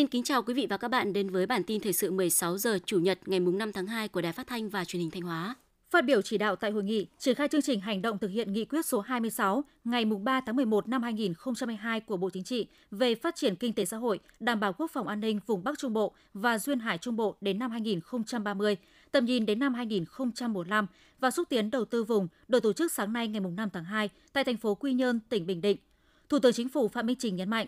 Xin kính chào quý vị và các bạn đến với bản tin thời sự 16 giờ Chủ nhật ngày 5 tháng 2 của Đài Phát thanh và Truyền hình Thanh Hóa. Phát biểu chỉ đạo tại hội nghị, triển khai chương trình hành động thực hiện nghị quyết số 26 ngày 3 tháng 11 năm 2022 của Bộ Chính trị về phát triển kinh tế xã hội, đảm bảo quốc phòng an ninh vùng Bắc Trung Bộ và Duyên Hải Trung Bộ đến năm 2030, tầm nhìn đến năm 2045 và xúc tiến đầu tư vùng được tổ chức sáng nay ngày 5 tháng 2 tại thành phố Quy Nhơn, tỉnh Bình Định. Thủ tướng Chính phủ Phạm Minh Chính nhấn mạnh,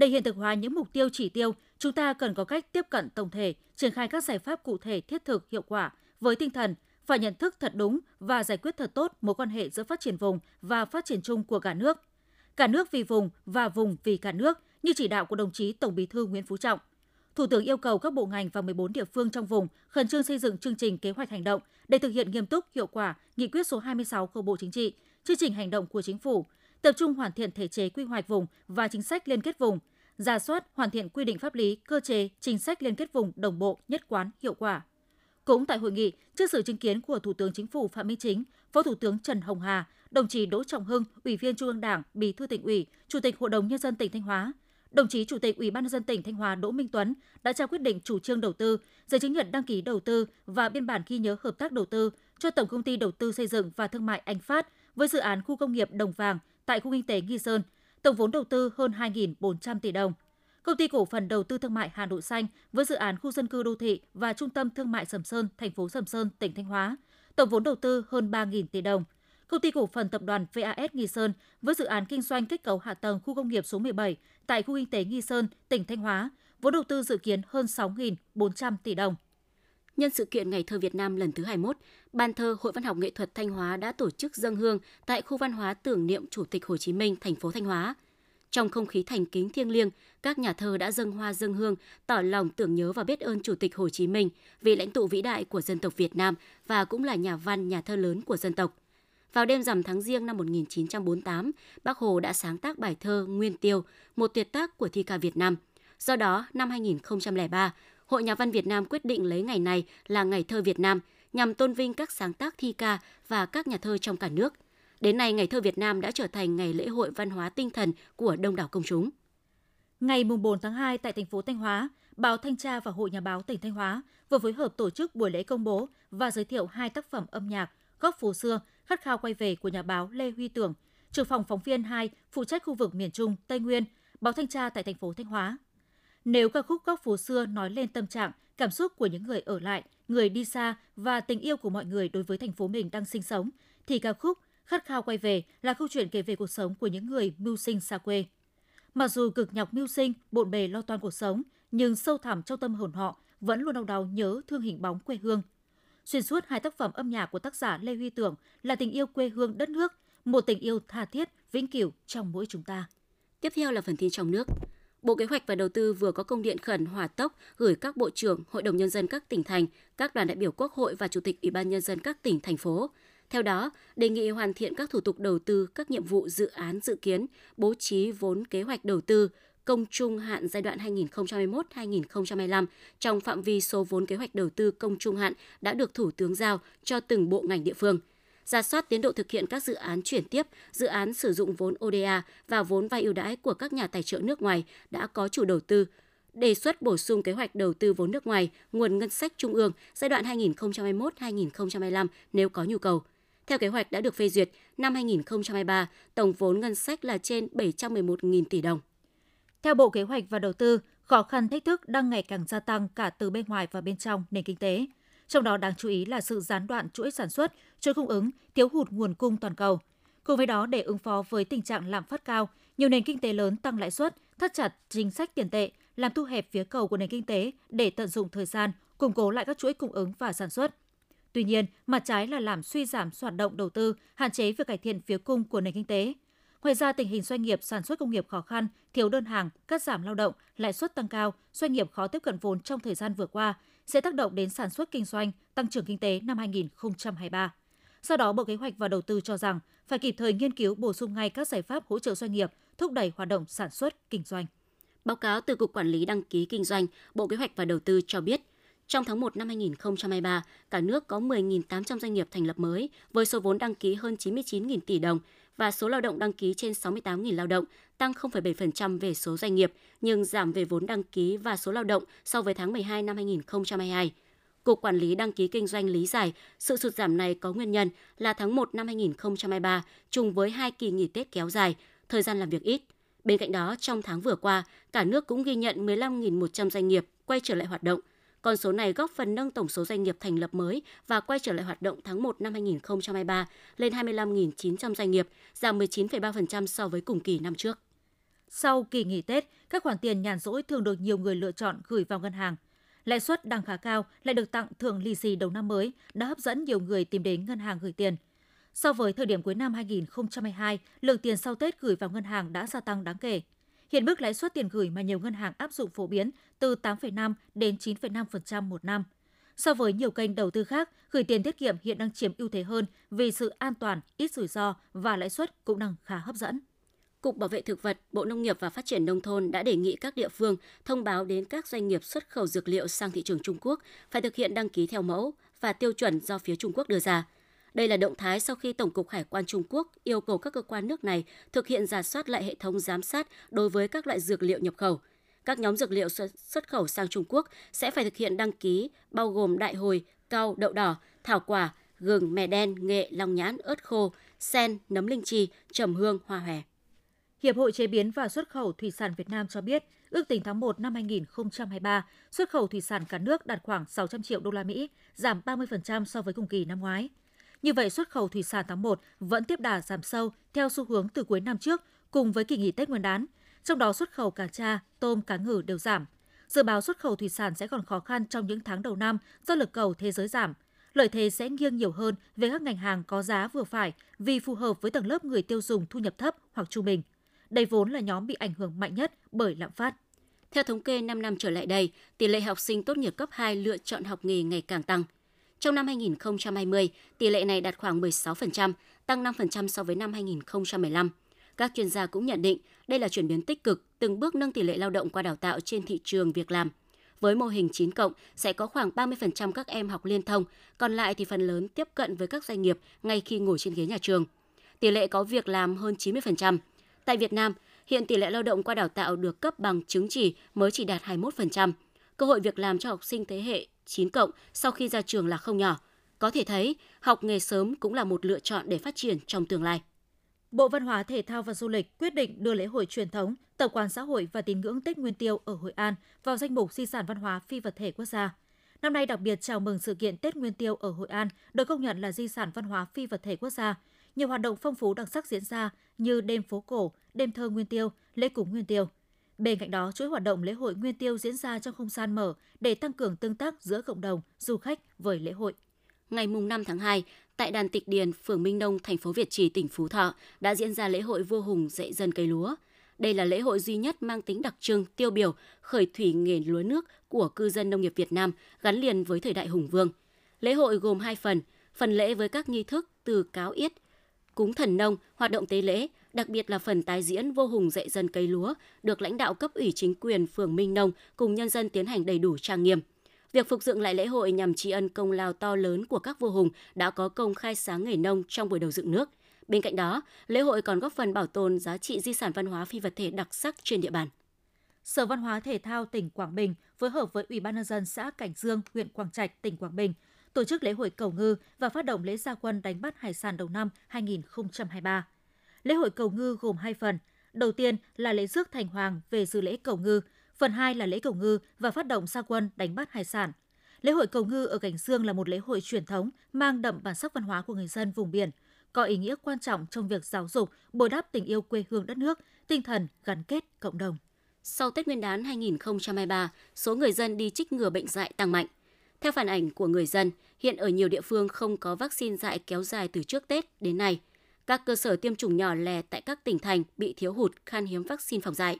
để hiện thực hóa những mục tiêu chỉ tiêu, chúng ta cần có cách tiếp cận tổng thể, triển khai các giải pháp cụ thể thiết thực hiệu quả với tinh thần phải nhận thức thật đúng và giải quyết thật tốt mối quan hệ giữa phát triển vùng và phát triển chung của cả nước. Cả nước vì vùng và vùng vì cả nước, như chỉ đạo của đồng chí Tổng Bí thư Nguyễn Phú Trọng. Thủ tướng yêu cầu các bộ ngành và 14 địa phương trong vùng khẩn trương xây dựng chương trình kế hoạch hành động để thực hiện nghiêm túc, hiệu quả nghị quyết số 26 của Bộ Chính trị, chương trình hành động của chính phủ, tập trung hoàn thiện thể chế quy hoạch vùng và chính sách liên kết vùng, ra soát hoàn thiện quy định pháp lý, cơ chế, chính sách liên kết vùng đồng bộ, nhất quán, hiệu quả. Cũng tại hội nghị, trước sự chứng kiến của Thủ tướng Chính phủ Phạm Minh Chính, Phó Thủ tướng Trần Hồng Hà, đồng chí Đỗ Trọng Hưng, Ủy viên Trung ương Đảng, Bí thư tỉnh ủy, Chủ tịch Hội đồng nhân dân tỉnh Thanh Hóa, đồng chí Chủ tịch Ủy ban nhân dân tỉnh Thanh Hóa Đỗ Minh Tuấn đã trao quyết định chủ trương đầu tư, giấy chứng nhận đăng ký đầu tư và biên bản ghi nhớ hợp tác đầu tư cho Tổng công ty Đầu tư xây dựng và thương mại Anh Phát với dự án khu công nghiệp Đồng Vàng tại khu kinh tế Nghi Sơn, tổng vốn đầu tư hơn 2.400 tỷ đồng. Công ty cổ phần đầu tư thương mại Hà Nội Xanh với dự án khu dân cư đô thị và trung tâm thương mại Sầm Sơn, thành phố Sầm Sơn, tỉnh Thanh Hóa, tổng vốn đầu tư hơn 3.000 tỷ đồng. Công ty cổ phần tập đoàn VAS Nghi Sơn với dự án kinh doanh kết cấu hạ tầng khu công nghiệp số 17 tại khu kinh tế Nghi Sơn, tỉnh Thanh Hóa, vốn đầu tư dự kiến hơn 6.400 tỷ đồng. Nhân sự kiện Ngày thơ Việt Nam lần thứ 21, Ban thơ Hội Văn học Nghệ thuật Thanh Hóa đã tổ chức dâng hương tại khu văn hóa tưởng niệm Chủ tịch Hồ Chí Minh, thành phố Thanh Hóa. Trong không khí thành kính thiêng liêng, các nhà thơ đã dâng hoa dâng hương, tỏ lòng tưởng nhớ và biết ơn Chủ tịch Hồ Chí Minh, vị lãnh tụ vĩ đại của dân tộc Việt Nam và cũng là nhà văn, nhà thơ lớn của dân tộc. Vào đêm rằm tháng giêng năm 1948, Bác Hồ đã sáng tác bài thơ Nguyên Tiêu, một tuyệt tác của thi ca Việt Nam. Do đó, năm 2003, Hội Nhà văn Việt Nam quyết định lấy ngày này là Ngày thơ Việt Nam nhằm tôn vinh các sáng tác thi ca và các nhà thơ trong cả nước. Đến nay, Ngày thơ Việt Nam đã trở thành ngày lễ hội văn hóa tinh thần của đông đảo công chúng. Ngày 4 tháng 2 tại thành phố Thanh Hóa, Báo Thanh tra và Hội Nhà báo tỉnh Thanh Hóa vừa phối hợp tổ chức buổi lễ công bố và giới thiệu hai tác phẩm âm nhạc Góc phố xưa, khát khao quay về của nhà báo Lê Huy Tưởng, trưởng phòng phóng viên 2, phụ trách khu vực miền Trung, Tây Nguyên, Báo Thanh tra tại thành phố Thanh Hóa. Nếu ca khúc Góc phố xưa nói lên tâm trạng, cảm xúc của những người ở lại, người đi xa và tình yêu của mọi người đối với thành phố mình đang sinh sống, thì ca khúc Khát khao quay về là câu chuyện kể về cuộc sống của những người mưu sinh xa quê. Mặc dù cực nhọc mưu sinh, bộn bề lo toan cuộc sống, nhưng sâu thẳm trong tâm hồn họ vẫn luôn đau đau nhớ thương hình bóng quê hương. Xuyên suốt hai tác phẩm âm nhạc của tác giả Lê Huy Tưởng là tình yêu quê hương đất nước, một tình yêu tha thiết, vĩnh cửu trong mỗi chúng ta. Tiếp theo là phần tin trong nước. Bộ Kế hoạch và Đầu tư vừa có công điện khẩn hỏa tốc gửi các bộ trưởng, hội đồng nhân dân các tỉnh thành, các đoàn đại biểu Quốc hội và chủ tịch Ủy ban nhân dân các tỉnh thành phố theo đó, đề nghị hoàn thiện các thủ tục đầu tư, các nhiệm vụ dự án dự kiến, bố trí vốn kế hoạch đầu tư, công trung hạn giai đoạn 2021-2025 trong phạm vi số vốn kế hoạch đầu tư công trung hạn đã được Thủ tướng giao cho từng bộ ngành địa phương. Ra soát tiến độ thực hiện các dự án chuyển tiếp, dự án sử dụng vốn ODA và vốn vay ưu đãi của các nhà tài trợ nước ngoài đã có chủ đầu tư, đề xuất bổ sung kế hoạch đầu tư vốn nước ngoài, nguồn ngân sách trung ương giai đoạn 2021-2025 nếu có nhu cầu. Theo kế hoạch đã được phê duyệt, năm 2023, tổng vốn ngân sách là trên 711.000 tỷ đồng. Theo Bộ Kế hoạch và Đầu tư, khó khăn thách thức đang ngày càng gia tăng cả từ bên ngoài và bên trong nền kinh tế. Trong đó đáng chú ý là sự gián đoạn chuỗi sản xuất, chuỗi cung ứng, thiếu hụt nguồn cung toàn cầu. Cùng với đó, để ứng phó với tình trạng lạm phát cao, nhiều nền kinh tế lớn tăng lãi suất, thắt chặt chính sách tiền tệ, làm thu hẹp phía cầu của nền kinh tế để tận dụng thời gian, củng cố lại các chuỗi cung ứng và sản xuất. Tuy nhiên, mặt trái là làm suy giảm hoạt động đầu tư, hạn chế việc cải thiện phía cung của nền kinh tế. Ngoài ra, tình hình doanh nghiệp sản xuất công nghiệp khó khăn, thiếu đơn hàng, cắt giảm lao động, lãi suất tăng cao, doanh nghiệp khó tiếp cận vốn trong thời gian vừa qua sẽ tác động đến sản xuất kinh doanh, tăng trưởng kinh tế năm 2023. Do đó, Bộ Kế hoạch và Đầu tư cho rằng phải kịp thời nghiên cứu bổ sung ngay các giải pháp hỗ trợ doanh nghiệp, thúc đẩy hoạt động sản xuất, kinh doanh. Báo cáo từ Cục Quản lý Đăng ký Kinh doanh, Bộ Kế hoạch và Đầu tư cho biết, trong tháng 1 năm 2023, cả nước có 10.800 doanh nghiệp thành lập mới với số vốn đăng ký hơn 99.000 tỷ đồng và số lao động đăng ký trên 68.000 lao động, tăng 0,7% về số doanh nghiệp, nhưng giảm về vốn đăng ký và số lao động so với tháng 12 năm 2022. Cục Quản lý Đăng ký Kinh doanh lý giải, sự sụt giảm này có nguyên nhân là tháng 1 năm 2023 trùng với hai kỳ nghỉ Tết kéo dài, thời gian làm việc ít. Bên cạnh đó, trong tháng vừa qua, cả nước cũng ghi nhận 15.100 doanh nghiệp quay trở lại hoạt động. Con số này góp phần nâng tổng số doanh nghiệp thành lập mới và quay trở lại hoạt động tháng 1 năm 2023 lên 25.900 doanh nghiệp, giảm 19,3% so với cùng kỳ năm trước. Sau kỳ nghỉ Tết, các khoản tiền nhàn rỗi thường được nhiều người lựa chọn gửi vào ngân hàng – Lãi suất đang khá cao lại được tặng thưởng lì xì đầu năm mới đã hấp dẫn nhiều người tìm đến ngân hàng gửi tiền. So với thời điểm cuối năm 2022, lượng tiền sau Tết gửi vào ngân hàng đã gia tăng đáng kể. Hiện mức lãi suất tiền gửi mà nhiều ngân hàng áp dụng phổ biến từ 8,5 đến 9,5% một năm. So với nhiều kênh đầu tư khác, gửi tiền tiết kiệm hiện đang chiếm ưu thế hơn vì sự an toàn, ít rủi ro và lãi suất cũng đang khá hấp dẫn. Cục Bảo vệ Thực vật, Bộ Nông nghiệp và Phát triển Nông thôn đã đề nghị các địa phương thông báo đến các doanh nghiệp xuất khẩu dược liệu sang thị trường Trung Quốc phải thực hiện đăng ký theo mẫu và tiêu chuẩn do phía Trung Quốc đưa ra. Đây là động thái sau khi Tổng cục Hải quan Trung Quốc yêu cầu các cơ quan nước này thực hiện giả soát lại hệ thống giám sát đối với các loại dược liệu nhập khẩu. Các nhóm dược liệu xuất khẩu sang Trung Quốc sẽ phải thực hiện đăng ký bao gồm đại hồi, cao, đậu đỏ, thảo quả, gừng, mè đen, nghệ, long nhãn, ớt khô, sen, nấm linh chi, trầm hương, hoa hòe. Hiệp hội Chế biến và Xuất khẩu Thủy sản Việt Nam cho biết, ước tính tháng 1 năm 2023, xuất khẩu thủy sản cả nước đạt khoảng 600 triệu đô la Mỹ, giảm 30% so với cùng kỳ năm ngoái. Như vậy, xuất khẩu thủy sản tháng 1 vẫn tiếp đà giảm sâu theo xu hướng từ cuối năm trước cùng với kỳ nghỉ Tết Nguyên đán. Trong đó xuất khẩu cá tra, tôm, cá ngừ đều giảm. Dự báo xuất khẩu thủy sản sẽ còn khó khăn trong những tháng đầu năm do lực cầu thế giới giảm. Lợi thế sẽ nghiêng nhiều hơn về các ngành hàng có giá vừa phải vì phù hợp với tầng lớp người tiêu dùng thu nhập thấp hoặc trung bình. Đây vốn là nhóm bị ảnh hưởng mạnh nhất bởi lạm phát. Theo thống kê 5 năm trở lại đây, tỷ lệ học sinh tốt nghiệp cấp 2 lựa chọn học nghề ngày càng tăng. Trong năm 2020, tỷ lệ này đạt khoảng 16%, tăng 5% so với năm 2015. Các chuyên gia cũng nhận định đây là chuyển biến tích cực, từng bước nâng tỷ lệ lao động qua đào tạo trên thị trường việc làm. Với mô hình 9 cộng sẽ có khoảng 30% các em học liên thông, còn lại thì phần lớn tiếp cận với các doanh nghiệp ngay khi ngồi trên ghế nhà trường. Tỷ lệ có việc làm hơn 90%, Tại Việt Nam, hiện tỷ lệ lao động qua đào tạo được cấp bằng chứng chỉ mới chỉ đạt 21%. Cơ hội việc làm cho học sinh thế hệ 9 cộng sau khi ra trường là không nhỏ. Có thể thấy, học nghề sớm cũng là một lựa chọn để phát triển trong tương lai. Bộ Văn hóa, Thể thao và Du lịch quyết định đưa lễ hội truyền thống, tập quán xã hội và tín ngưỡng Tết Nguyên Tiêu ở Hội An vào danh mục di sản văn hóa phi vật thể quốc gia. Năm nay đặc biệt chào mừng sự kiện Tết Nguyên Tiêu ở Hội An được công nhận là di sản văn hóa phi vật thể quốc gia nhiều hoạt động phong phú đặc sắc diễn ra như đêm phố cổ, đêm thơ Nguyên Tiêu, lễ cúng Nguyên Tiêu. Bên cạnh đó, chuỗi hoạt động lễ hội Nguyên Tiêu diễn ra trong không gian mở để tăng cường tương tác giữa cộng đồng, du khách với lễ hội. Ngày mùng 5 tháng 2, tại đàn Tịch Điền, phường Minh Đông, thành phố Việt Trì, tỉnh Phú Thọ đã diễn ra lễ hội vua hùng dạy dân cây lúa. Đây là lễ hội duy nhất mang tính đặc trưng, tiêu biểu, khởi thủy nghề lúa nước của cư dân nông nghiệp Việt Nam gắn liền với thời đại hùng vương. Lễ hội gồm hai phần, phần lễ với các nghi thức từ cáo yết, cúng thần nông, hoạt động tế lễ, đặc biệt là phần tái diễn vô hùng dạy dân cây lúa, được lãnh đạo cấp ủy chính quyền phường Minh Nông cùng nhân dân tiến hành đầy đủ trang nghiêm. Việc phục dựng lại lễ hội nhằm tri ân công lao to lớn của các vua hùng đã có công khai sáng nghề nông trong buổi đầu dựng nước. Bên cạnh đó, lễ hội còn góp phần bảo tồn giá trị di sản văn hóa phi vật thể đặc sắc trên địa bàn. Sở Văn hóa Thể thao tỉnh Quảng Bình phối hợp với Ủy ban nhân dân xã Cảnh Dương, huyện Quảng Trạch, tỉnh Quảng Bình tổ chức lễ hội cầu ngư và phát động lễ gia quân đánh bắt hải sản đầu năm 2023. Lễ hội cầu ngư gồm hai phần. Đầu tiên là lễ rước thành hoàng về dự lễ cầu ngư, phần hai là lễ cầu ngư và phát động gia quân đánh bắt hải sản. Lễ hội cầu ngư ở Cảnh Dương là một lễ hội truyền thống mang đậm bản sắc văn hóa của người dân vùng biển, có ý nghĩa quan trọng trong việc giáo dục, bồi đắp tình yêu quê hương đất nước, tinh thần gắn kết cộng đồng. Sau Tết Nguyên đán 2023, số người dân đi trích ngừa bệnh dại tăng mạnh. Theo phản ảnh của người dân, hiện ở nhiều địa phương không có vaccine dại kéo dài từ trước Tết đến nay. Các cơ sở tiêm chủng nhỏ lẻ tại các tỉnh thành bị thiếu hụt khan hiếm vaccine phòng dạy.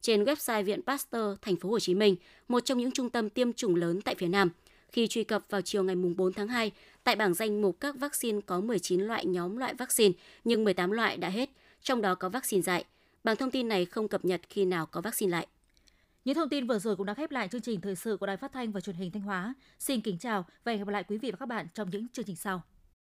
Trên website Viện Pasteur Thành phố Hồ Chí Minh, một trong những trung tâm tiêm chủng lớn tại phía Nam, khi truy cập vào chiều ngày 4 tháng 2, tại bảng danh mục các vaccine có 19 loại nhóm loại vaccine, nhưng 18 loại đã hết, trong đó có vaccine dạy. Bảng thông tin này không cập nhật khi nào có vaccine lại. Những thông tin vừa rồi cũng đã khép lại chương trình thời sự của Đài Phát thanh và Truyền hình Thanh Hóa. Xin kính chào và hẹn gặp lại quý vị và các bạn trong những chương trình sau.